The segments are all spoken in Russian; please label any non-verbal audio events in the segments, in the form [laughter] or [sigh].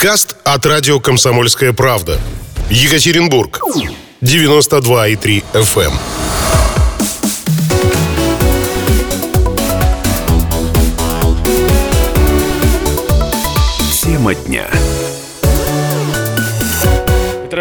Подкаст от радио «Комсомольская правда». Екатеринбург. 92,3 FM. Тема дня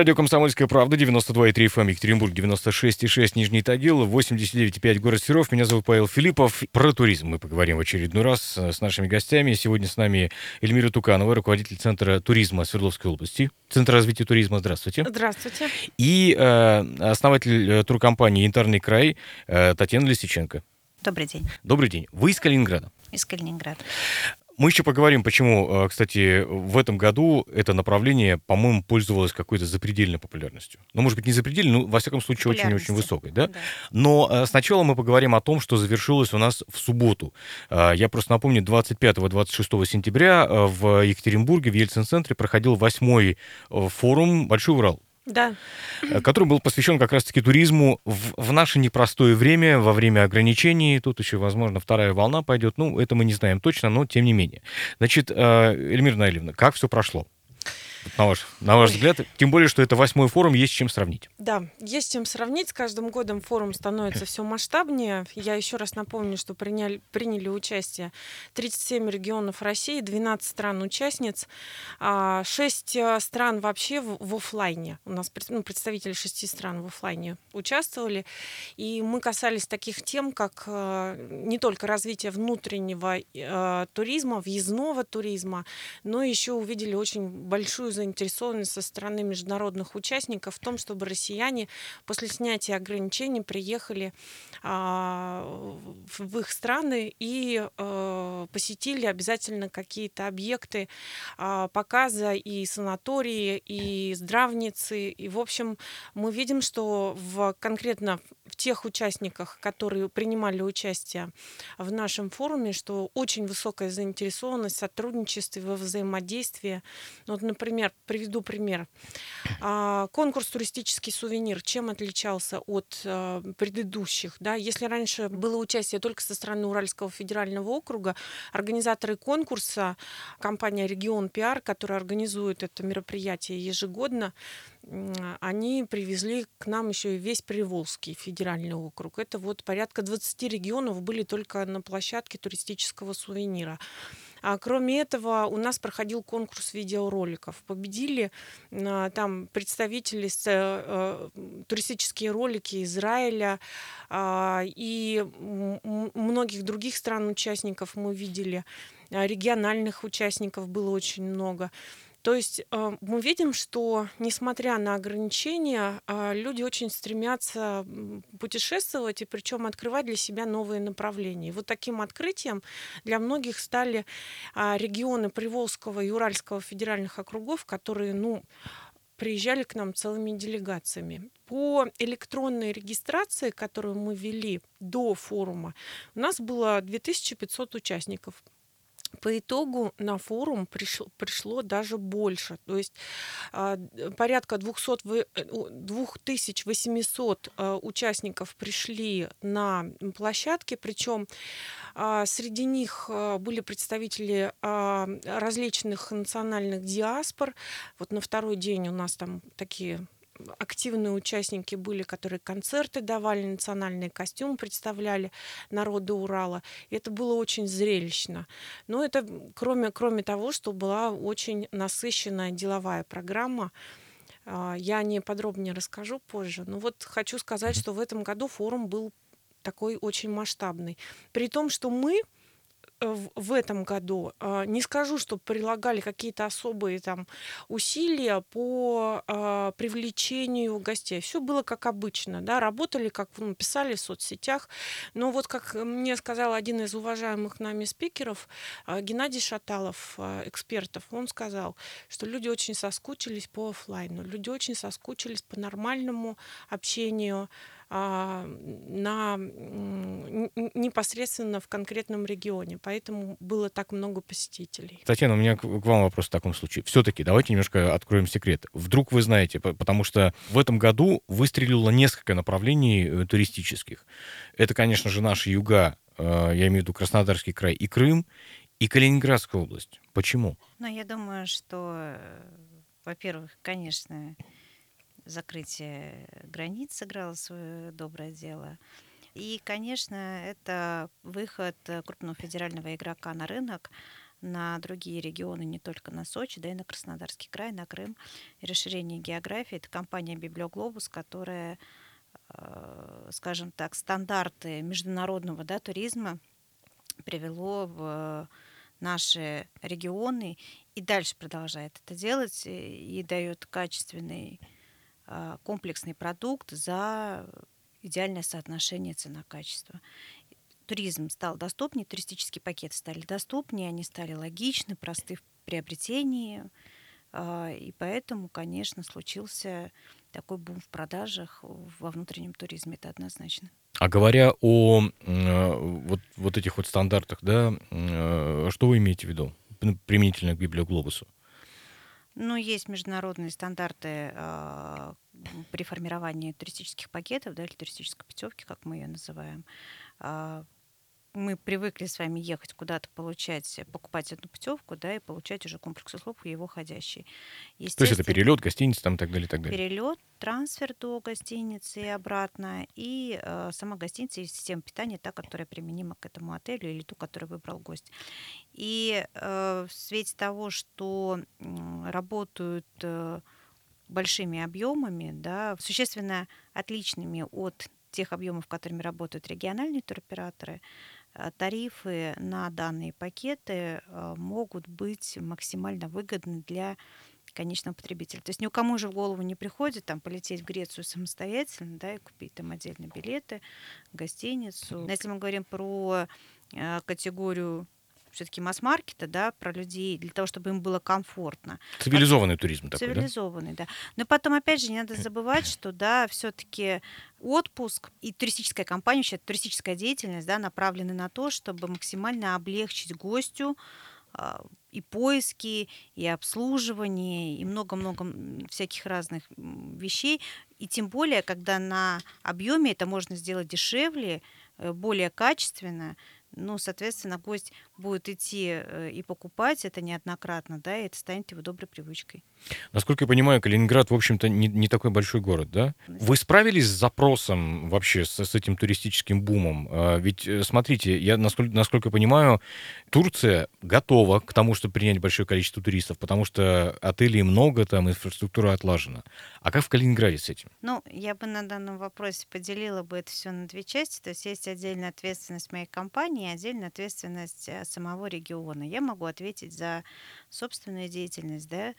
радио «Комсомольская правда», 92,3 FM, Екатеринбург, 96,6 Нижний Тагил, 89,5 город Серов. Меня зовут Павел Филиппов. Про туризм мы поговорим в очередной раз с нашими гостями. Сегодня с нами Эльмира Туканова, руководитель Центра туризма Свердловской области. Центр развития туризма. Здравствуйте. Здравствуйте. И э, основатель э, туркомпании «Янтарный край» э, Татьяна Лисиченко. Добрый день. Добрый день. Вы из Калининграда? Из Калининграда. Мы еще поговорим, почему, э, кстати, в этом году это направление, по-моему, пользовалось какой-то запредельной популярностью. Ну, может быть, не запредельной, но, во всяком случае, очень-очень высокой. Да? Да. Но э, сначала мы поговорим о том, что завершилось у нас в субботу. Э, я просто напомню, 25-26 сентября в Екатеринбурге, в Ельцин-центре, проходил восьмой форум «Большой Урал». Да. Э, который был посвящен как раз-таки туризму в, в наше непростое время, во время ограничений. Тут еще, возможно, вторая волна пойдет. Ну, это мы не знаем точно, но тем не менее. Значит, э, Эльмира Наилевна, как все прошло? На ваш, на ваш взгляд? Тем более, что это восьмой форум, есть с чем сравнить. Да, есть с чем сравнить. С каждым годом форум становится все масштабнее. Я еще раз напомню, что приняли, приняли участие 37 регионов России, 12 стран-участниц, 6 а, э, стран вообще в, в офлайне. У нас ну, представители 6 стран в офлайне участвовали. И мы касались таких тем, как э, не только развитие внутреннего э, туризма, въездного туризма, но еще увидели очень большую заинтересованность со стороны международных участников в том, чтобы россияне после снятия ограничений приехали а, в их страны и а, посетили обязательно какие-то объекты а, показа и санатории, и здравницы. И, в общем, мы видим, что в, конкретно в тех участниках, которые принимали участие в нашем форуме, что очень высокая заинтересованность в сотрудничестве, во взаимодействии. Вот, например, приведу пример. А, конкурс «Туристический сувенир» чем отличался от а, предыдущих? Да? Если раньше было участие только со стороны Уральского федерального округа, организаторы конкурса, компания «Регион Пиар», которая организует это мероприятие ежегодно, они привезли к нам еще и весь Приволжский федеральный округ. Это вот порядка 20 регионов были только на площадке туристического сувенира. А кроме этого, у нас проходил конкурс видеороликов. Победили а, там представители с, а, туристические ролики Израиля а, и многих других стран-участников мы видели. А, региональных участников было очень много. То есть э, мы видим, что несмотря на ограничения, э, люди очень стремятся путешествовать и причем открывать для себя новые направления. И вот таким открытием для многих стали а, регионы Приволжского и Уральского федеральных округов, которые, ну, приезжали к нам целыми делегациями. По электронной регистрации, которую мы вели до форума, у нас было 2500 участников по итогу на форум пришло, пришло даже больше. То есть а, порядка 200, 2800 э, а, участников пришли на площадке, причем а, среди них были представители различных национальных диаспор. Вот на второй день у нас там такие активные участники были, которые концерты давали, национальные костюмы представляли народы Урала. И это было очень зрелищно. Но это кроме, кроме того, что была очень насыщенная деловая программа, а, я не подробнее расскажу позже. Но вот хочу сказать, что в этом году форум был такой очень масштабный. При том, что мы в этом году а, не скажу, что прилагали какие-то особые там усилия по а, привлечению гостей. Все было как обычно, да, работали, как ну, писали в соцсетях. Но вот как мне сказал один из уважаемых нами спикеров, а, Геннадий Шаталов, экспертов, он сказал, что люди очень соскучились по офлайну, люди очень соскучились по нормальному общению, на, непосредственно в конкретном регионе. Поэтому было так много посетителей. Татьяна, у меня к вам вопрос в таком случае. Все-таки давайте немножко откроем секрет. Вдруг вы знаете, потому что в этом году выстрелило несколько направлений э, туристических. Это, конечно же, наши юга, э, я имею в виду Краснодарский край и Крым, и Калининградская область. Почему? Ну, я думаю, что, во-первых, конечно, закрытие границ сыграло свое доброе дело. И, конечно, это выход крупного федерального игрока на рынок, на другие регионы, не только на Сочи, да и на Краснодарский край, на Крым. И расширение географии. Это компания Библиоглобус, которая, э, скажем так, стандарты международного да, туризма привело в наши регионы и дальше продолжает это делать и дает качественный э, комплексный продукт за идеальное соотношение цена-качество туризм стал доступнее, туристические пакеты стали доступнее, они стали логичны, просты в приобретении. А, и поэтому, конечно, случился такой бум в продажах во внутреннем туризме, это однозначно. А говоря о э, вот, вот этих вот стандартах, да, э, что вы имеете в виду применительно к Библиоглобусу? Ну, есть международные стандарты э, при формировании туристических пакетов, да, или туристической путевки, как мы ее называем. Э, мы привыкли с вами ехать куда-то, получать, покупать одну путевку, да, и получать уже комплекс услуг его ходящий. То есть это перелет, гостиница, там так далее, так далее. Перелет, трансфер до гостиницы и обратно, и э, сама гостиница и система питания, та, которая применима к этому отелю или ту, которую выбрал гость. И э, в свете того, что э, работают э, большими объемами, да, существенно отличными от тех объемов, которыми работают региональные туроператоры, Э, тарифы на данные пакеты э, могут быть максимально выгодны для конечного потребителя. То есть у кому же в голову не приходит там полететь в Грецию самостоятельно, да, и купить там отдельные билеты, гостиницу. Но если мы говорим про э, категорию все-таки масс-маркета, да, про людей, для того, чтобы им было комфортно. Цивилизованный а, туризм такой, Цивилизованный, да? да. Но потом, опять же, не надо забывать, что, да, все-таки отпуск и туристическая компания, вообще туристическая деятельность, да, направлены на то, чтобы максимально облегчить гостю а, и поиски, и обслуживание, и много-много всяких разных вещей. И тем более, когда на объеме это можно сделать дешевле, э, более качественно, ну, соответственно, гость будет идти э, и покупать это неоднократно, да, и это станет его доброй привычкой. Насколько я понимаю, Калининград, в общем-то, не, не такой большой город, да? Вы справились с запросом вообще с, с этим туристическим бумом? А, ведь, э, смотрите, я, насколько, насколько понимаю, Турция готова к тому, чтобы принять большое количество туристов, потому что отелей много, там инфраструктура отлажена. А как в Калининграде с этим? Ну, я бы на данном вопросе поделила бы это все на две части. То есть есть отдельная ответственность моей компании и отдельная ответственность э, самого региона. Я могу ответить за собственную деятельность, да,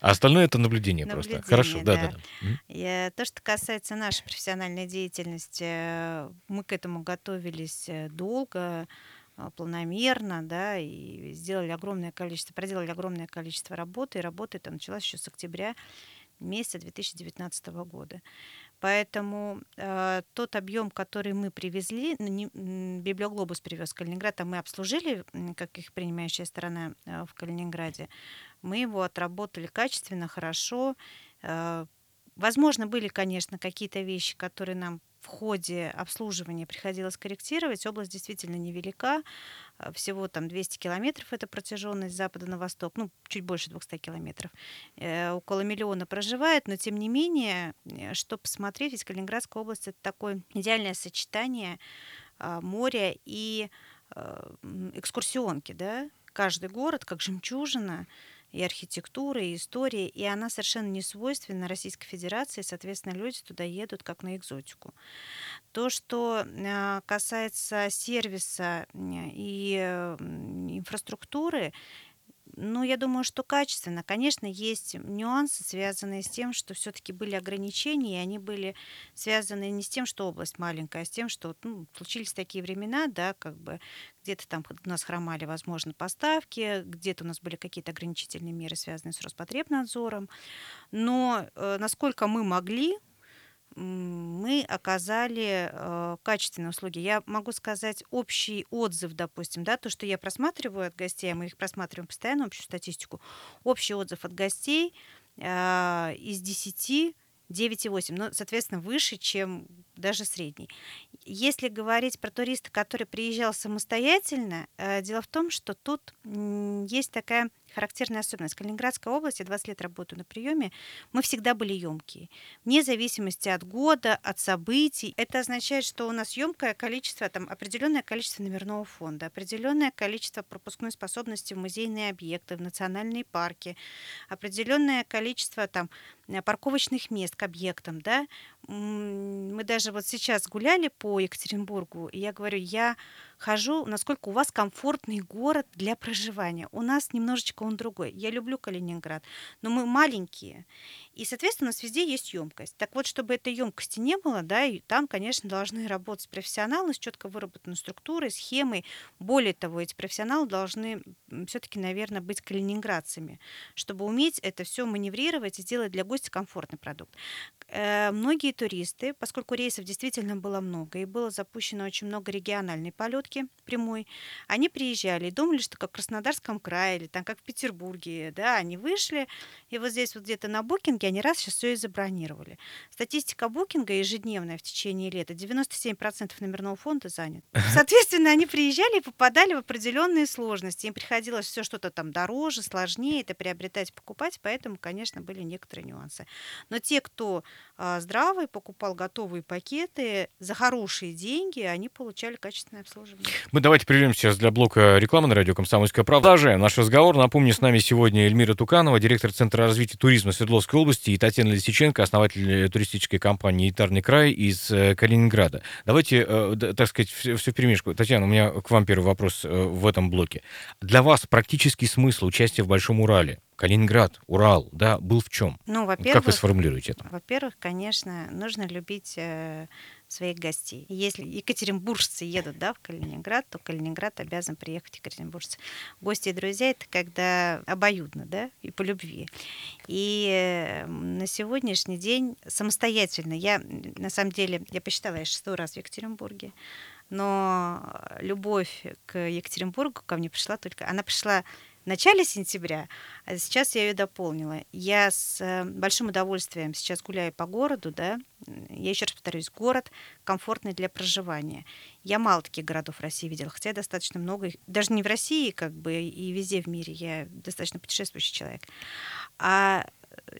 а остальное это наблюдение, наблюдение просто. Хорошо, да, да. да. И, то, что касается нашей профессиональной деятельности, мы к этому готовились э, долго, э, планомерно, да, и сделали огромное количество, проделали огромное количество работы, и работа эта началась еще с октября месяца 2019 года. Поэтому э, тот объем, который мы привезли, ну, не, Библиоглобус привез в Калининград, а мы обслужили, как их принимающая сторона э, в Калининграде, мы его отработали качественно, хорошо. Э, возможно, были, конечно, какие-то вещи, которые нам в ходе обслуживания приходилось корректировать. Область действительно невелика, э, всего там 200 километров это протяженность с запада на восток, ну, чуть больше 200 километров. Э, около миллиона проживает, но тем не менее, э, что посмотреть, ведь Калининградская область это такое идеальное сочетание э, моря и э, экскурсионки, да, каждый город как жемчужина, и архитектура, и история, и она совершенно не свойственна Российской Федерации, соответственно, люди туда едут как на экзотику. То, что а, касается сервиса и инфраструктуры, ну, я думаю, что качественно. Конечно, есть нюансы, связанные с тем, что все-таки были ограничения, и они были связаны не с тем, что область маленькая, а с тем, что ну, случились такие времена, да, как бы где-то там у нас хромали, возможно, поставки, где-то у нас были какие-то ограничительные меры, связанные с Роспотребнадзором. Но э, насколько мы могли, мы оказали э, качественные услуги. Я могу сказать общий отзыв, допустим, да, то, что я просматриваю от гостей, а мы их просматриваем постоянно, общую статистику. Общий отзыв от гостей э, из 10 9,8, ну, соответственно, выше, чем даже средний. Если говорить про туриста, который приезжал самостоятельно, э, дело в том, что тут есть такая характерная особенность. Калининградской области, 20 лет работаю на приеме, мы всегда были емкие. Вне зависимости от года, от событий. Это означает, что у нас емкое количество, там, определенное количество номерного фонда, определенное количество пропускной способности в музейные объекты, в национальные парки, определенное количество там, парковочных мест к объектам. Да? Мы даже вот сейчас гуляли по Екатеринбургу, и я говорю, я хожу, насколько у вас комфортный город для проживания. У нас немножечко он другой. Я люблю Калининград, но мы маленькие. И, соответственно, у нас везде есть емкость. Так вот, чтобы этой емкости не было, да, и там, конечно, должны работать профессионалы с четко выработанной структурой, схемой. Более того, эти профессионалы должны все-таки, наверное, быть калининградцами, чтобы уметь это все маневрировать и сделать для гостя комфортный продукт. Э, многие туристы, поскольку рейсов действительно было много и было запущено очень много региональной полетки прямой, они приезжали и думали, что как в Краснодарском крае или там как в Петербурге, да, они вышли, и вот здесь вот где-то на букинге они раз сейчас все и забронировали. Статистика букинга ежедневная в течение лета, 97% номерного фонда занят. [laughs] Соответственно, они приезжали и попадали в определенные сложности. Им приходилось все что-то там дороже, сложнее это приобретать, покупать, поэтому, конечно, были некоторые нюансы. Но те, кто а, здравый, покупал готовые пакеты за хорошие деньги, они получали качественное обслуживание. Мы давайте прервем сейчас для блока рекламы на радио «Комсомольская правда». Наш разговор. Напомню, с нами сегодня Эльмира Туканова, директор Центра развития туризма Свердловской области, и Татьяна Лисиченко, основатель туристической компании «Янтарный край» из э, Калининграда. Давайте, э, так сказать, все, все перемешку. Татьяна, у меня к вам первый вопрос э, в этом блоке. Для вас практический смысл участия в Большом Урале Калининград, Урал, да, был в чем? Ну, во-первых, как вы сформулируете это? Во-первых, конечно, нужно любить э, своих гостей. Если екатеринбуржцы едут, да, в Калининград, то Калининград обязан приехать екатеринбуржцы. Гости и друзья это когда обоюдно, да, и по любви. И э, на сегодняшний день самостоятельно я, на самом деле, я посчитала, я шестой раз в Екатеринбурге, но любовь к Екатеринбургу ко мне пришла только, она пришла в начале сентября, а сейчас я ее дополнила. Я с э, большим удовольствием сейчас гуляю по городу, да, я еще раз повторюсь, город комфортный для проживания. Я мало таких городов в России видела, хотя я достаточно много, даже не в России, как бы, и везде в мире, я достаточно путешествующий человек. А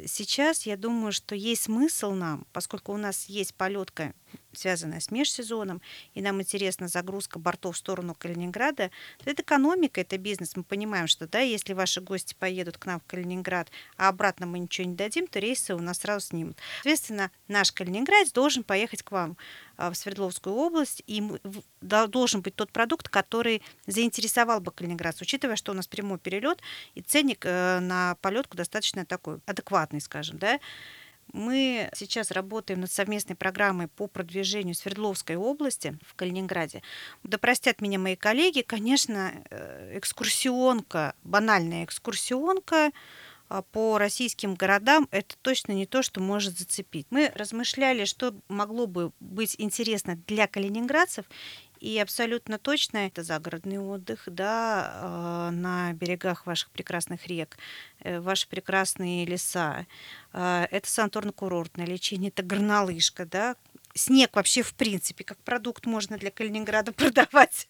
сейчас я думаю, что есть смысл нам, поскольку у нас есть полетка, связанная с межсезоном, и нам интересна загрузка бортов в сторону Калининграда, это экономика, это бизнес. Мы понимаем, что да, если ваши гости поедут к нам в Калининград, а обратно мы ничего не дадим, то рейсы у нас сразу снимут. Соответственно, наш Калининград должен поехать к вам а, в Свердловскую область, и должен быть тот продукт, который заинтересовал бы Калининград, учитывая, что у нас прямой перелет, и ценник э, на полетку достаточно такой адекватный, скажем, да. Мы сейчас работаем над совместной программой по продвижению Свердловской области в Калининграде. Да простят меня мои коллеги, конечно, э, экскурсионка, банальная экскурсионка, а, по российским городам это точно не то, что может зацепить. Мы размышляли, что могло бы быть интересно для калининградцев, и абсолютно точно это загородный отдых, да, а, на берегах ваших прекрасных рек, э, ваши прекрасные леса. А, это санаторно-курортное лечение, это горнолыжка, да. Снег вообще в принципе как продукт можно для Калининграда [laughs] продавать.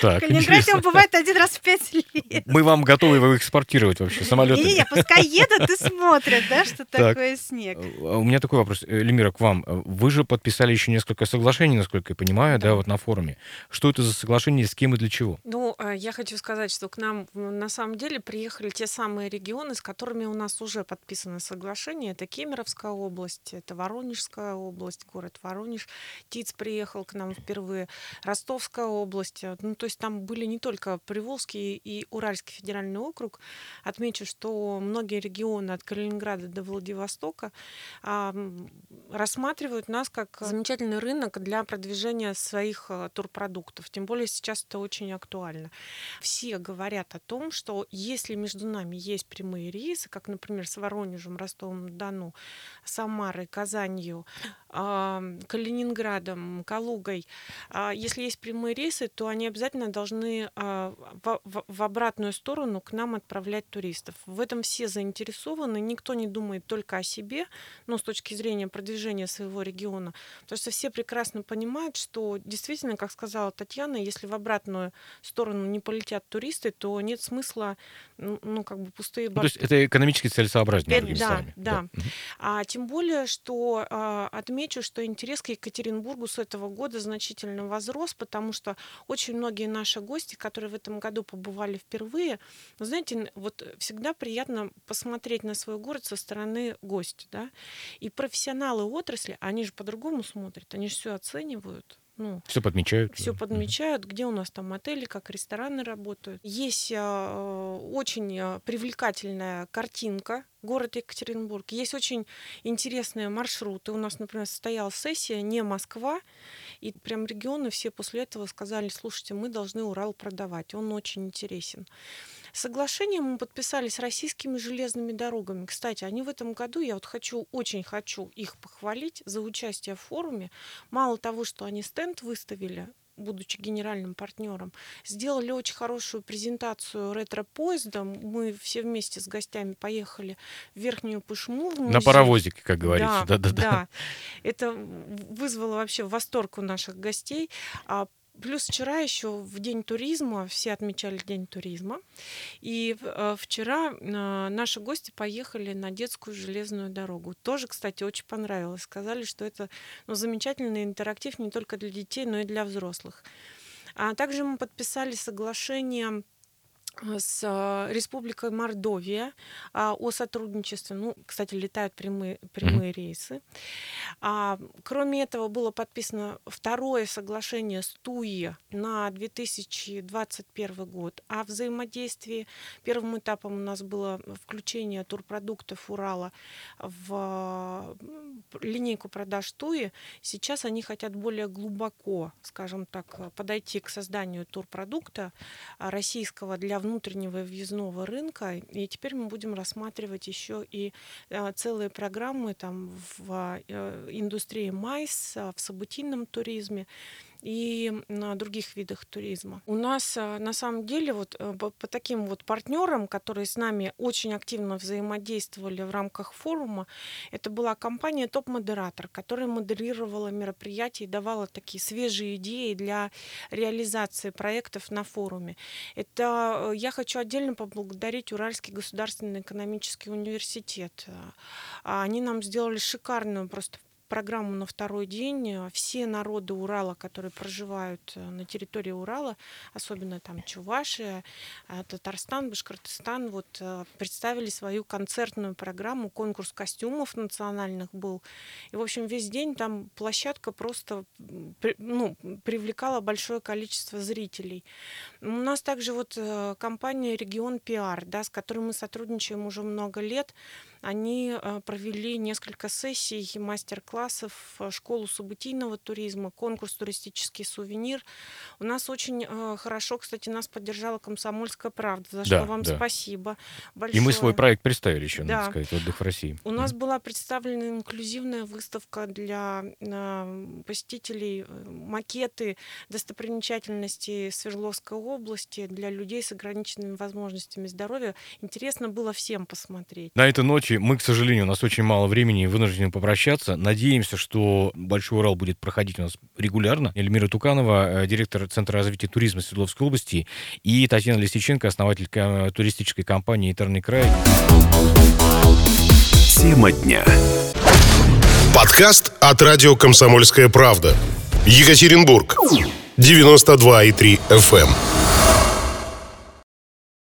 Так, в Калининграде он бывает один раз в пять лет. Мы вам готовы его экспортировать вообще, самолеты. Не-не, пускай едут и смотрят, да, что такое снег. А у меня такой вопрос, Эльмира, к вам. Вы же подписали еще несколько соглашений, насколько я понимаю, да, вот на форуме. Что это за соглашение, с кем и для чего? Ну, а, я хочу сказать, что к нам на самом деле приехали те самые регионы, с которыми у нас уже подписано соглашение. Это Кемеровская область, это Воронежская область, город Воронеж. ТИЦ приехал к нам впервые, Ростовская область, ну, то есть там были не только Приволжский и Уральский федеральный округ. Отмечу, что многие регионы от Калининграда до Владивостока а, рассматривают нас как замечательный рынок для продвижения своих а, турпродуктов. Тем более сейчас это очень актуально. Все говорят о том, что если между нами есть прямые рейсы, как, например, с Воронежем, Ростовом-Дону, Самарой, Казанью, а, Калининградом, Калугой, а, если есть прямые рейсы, то они они обязательно должны а, в, обратную сторону к нам отправлять туристов. В этом все заинтересованы, никто не думает только о себе, ну, с точки зрения продвижения своего региона, потому что все прекрасно понимают, что действительно, как сказала Татьяна, если в обратную сторону не полетят туристы, то нет смысла, ну, как бы пустые ну, То есть это экономически целесообразнее, другими да. Да, да. А тем более, что а, отмечу, что интерес к Екатеринбургу с этого года значительно возрос, потому что очень многие наши гости, которые в этом году побывали впервые, вы знаете, вот всегда приятно посмотреть на свой город со стороны гостя, да, и профессионалы отрасли, они же по-другому смотрят, они же все оценивают. Ну, все подмечают. Все подмечают, где у нас там отели, как рестораны работают. Есть э, очень а, привлекательная картинка город Екатеринбург. Есть очень интересные маршруты. У нас, например, состоялась сессия не Москва, и прям регионы все после этого сказали, слушайте, мы должны Урал продавать, он очень интересен. Соглашение мы подписали с российскими железными дорогами. Кстати, они в этом году, я вот хочу, очень хочу их похвалить за участие в форуме. Мало того, что они стенд выставили, будучи генеральным партнером, сделали очень хорошую презентацию ретро-поезда. Мы все вместе с гостями поехали в Верхнюю Пышму. В На паровозике, как говорится. Да, да, да, да. Это вызвало вообще восторг у наших гостей. Плюс вчера еще в день туризма, все отмечали день туризма, и э, вчера э, наши гости поехали на детскую железную дорогу. Тоже, кстати, очень понравилось. Сказали, что это ну, замечательный интерактив не только для детей, но и для взрослых. А также мы подписали соглашение с а, Республикой Мордовия а, о сотрудничестве. Ну, кстати, летают прямые, прямые mm-hmm. рейсы. А, кроме этого, было подписано второе соглашение с ТУИ на 2021 год о взаимодействии. Первым этапом у нас было включение турпродуктов Урала в линейку продаж ТУИ. Сейчас они хотят более глубоко, скажем так, подойти к созданию турпродукта российского для внутреннего въездного рынка. И теперь мы будем рассматривать еще и а, целые программы там в э, индустрии майс, а, в событийном туризме и на других видах туризма. У нас а, на самом деле вот э, по, таким вот партнерам, которые с нами очень активно взаимодействовали в рамках форума, это была компания Топ-модератор, которая модерировала мероприятия и давала такие свежие идеи для реализации проектов на форуме. Это э, я хочу отдельно поблагодарить Уральский государственный экономический университет. А, они нам сделали шикарную просто программу на второй день. Э, все народы Урала, которые проживают э, на территории Урала, особенно там Чувашия, э, Татарстан, Башкортостан, вот представили свою концертную программу, конкурс костюмов национальных был. И, в общем, весь день там площадка просто ну, привлекала большое количество зрителей. У нас также вот компания «Регион Пиар», да, с которой мы сотрудничаем уже много лет, они провели несколько сессий, мастер-классов, школу событийного туризма, конкурс «Туристический сувенир». У нас очень хорошо, кстати, нас поддержала «Комсомольская правда», за что вам да. спасибо большое. И мы свой проект представили еще, да. надо сказать, «Отдых в России». У нас была представлена инклюзивная выставка для посетителей, э, макеты достопримечательностей Свердловской области для людей с ограниченными возможностями здоровья. Интересно было всем посмотреть. На этой ночи случае мы, к сожалению, у нас очень мало времени и вынуждены попрощаться. Надеемся, что Большой Урал будет проходить у нас регулярно. Эльмира Туканова, э, директор Центра развития туризма Свердловской области, и Татьяна Лисиченко, основатель туристической компании «Интерный край». Тема дня. Подкаст от радио «Комсомольская правда». Екатеринбург. 92,3 FM.